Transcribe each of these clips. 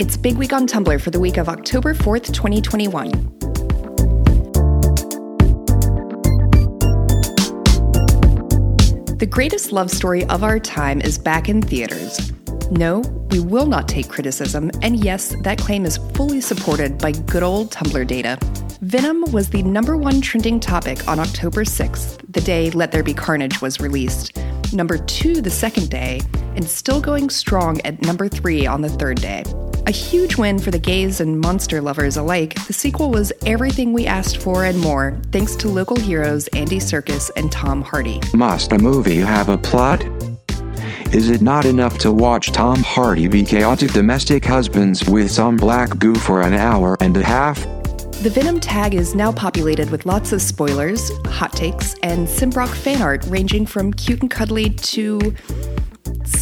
It's Big Week on Tumblr for the week of October 4th, 2021. The greatest love story of our time is back in theaters. No, we will not take criticism, and yes, that claim is fully supported by good old Tumblr data. Venom was the number one trending topic on October 6th, the day Let There Be Carnage was released, number two the second day, and still going strong at number three on the third day. A huge win for the gays and monster lovers alike, the sequel was everything we asked for and more, thanks to local heroes Andy Serkis and Tom Hardy. Must a movie have a plot? Is it not enough to watch Tom Hardy be chaotic domestic husbands with some black goo for an hour and a half? The Venom tag is now populated with lots of spoilers, hot takes, and Symbrock fan art ranging from cute and cuddly to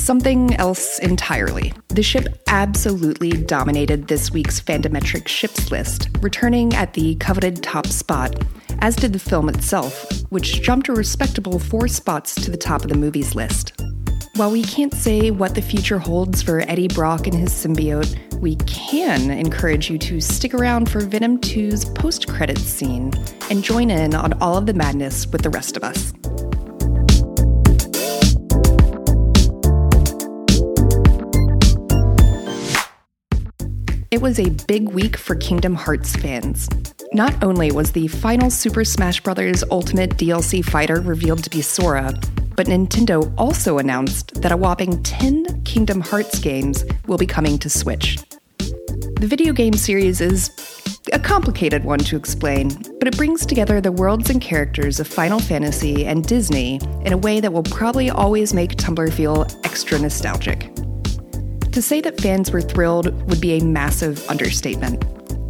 something else entirely. The ship absolutely dominated this week's Fandometric ships list, returning at the coveted top spot, as did the film itself, which jumped a respectable four spots to the top of the movie's list. While we can't say what the future holds for Eddie Brock and his symbiote, we can encourage you to stick around for Venom 2's post credits scene and join in on all of the madness with the rest of us. It was a big week for Kingdom Hearts fans. Not only was the final Super Smash Bros. Ultimate DLC fighter revealed to be Sora, but Nintendo also announced that a whopping 10 Kingdom Hearts games will be coming to Switch. The video game series is a complicated one to explain, but it brings together the worlds and characters of Final Fantasy and Disney in a way that will probably always make Tumblr feel extra nostalgic. To say that fans were thrilled would be a massive understatement.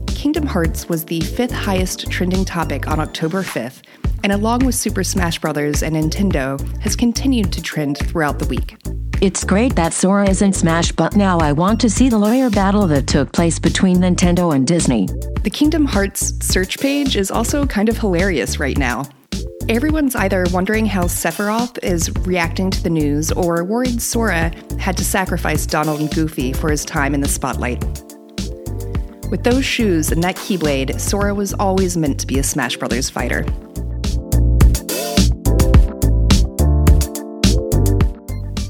Kingdom Hearts was the fifth highest trending topic on October 5th, and along with Super Smash Bros. and Nintendo, has continued to trend throughout the week. It's great that Sora is in Smash, but now I want to see the lawyer battle that took place between Nintendo and Disney. The Kingdom Hearts search page is also kind of hilarious right now. Everyone's either wondering how Sephiroth is reacting to the news or worried Sora had to sacrifice Donald and Goofy for his time in the spotlight. With those shoes and that Keyblade, Sora was always meant to be a Smash Brothers fighter.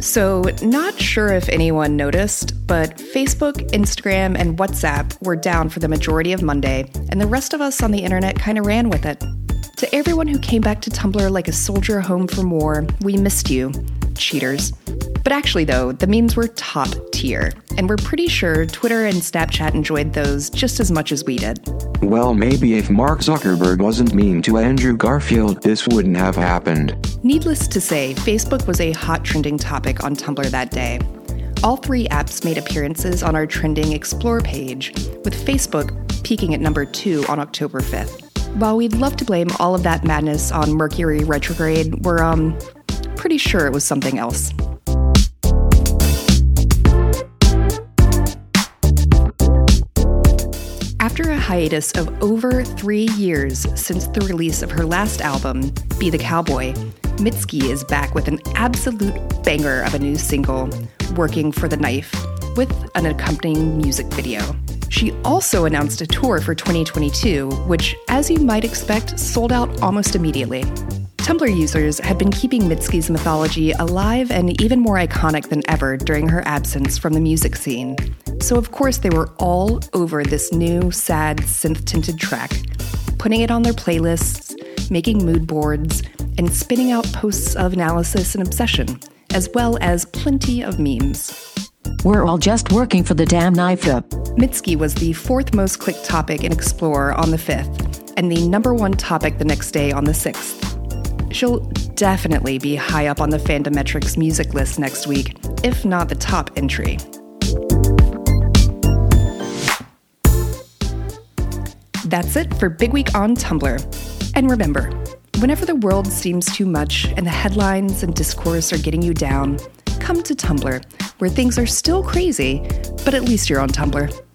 So, not sure if anyone noticed, but Facebook, Instagram, and WhatsApp were down for the majority of Monday, and the rest of us on the internet kind of ran with it. To everyone who came back to Tumblr like a soldier home from war, we missed you, cheaters. But actually, though, the memes were top tier, and we're pretty sure Twitter and Snapchat enjoyed those just as much as we did. Well, maybe if Mark Zuckerberg wasn't mean to Andrew Garfield, this wouldn't have happened. Needless to say, Facebook was a hot trending topic on Tumblr that day. All three apps made appearances on our trending Explore page, with Facebook peaking at number two on October 5th. While we'd love to blame all of that madness on Mercury retrograde, we're, um, pretty sure it was something else. After a hiatus of over three years since the release of her last album, Be the Cowboy, Mitski is back with an absolute banger of a new single, Working for the Knife, with an accompanying music video. She also announced a tour for 2022, which, as you might expect, sold out almost immediately. Tumblr users had been keeping Mitski's mythology alive and even more iconic than ever during her absence from the music scene. So, of course, they were all over this new, sad, synth tinted track, putting it on their playlists, making mood boards, and spinning out posts of analysis and obsession, as well as plenty of memes. We're all just working for the damn knife up. Mitski was the fourth most clicked topic in Explore on the 5th, and the number one topic the next day on the 6th. She'll definitely be high up on the Fandometrics music list next week, if not the top entry. That's it for Big Week on Tumblr. And remember, whenever the world seems too much and the headlines and discourse are getting you down, come to Tumblr, where things are still crazy, but at least you're on Tumblr.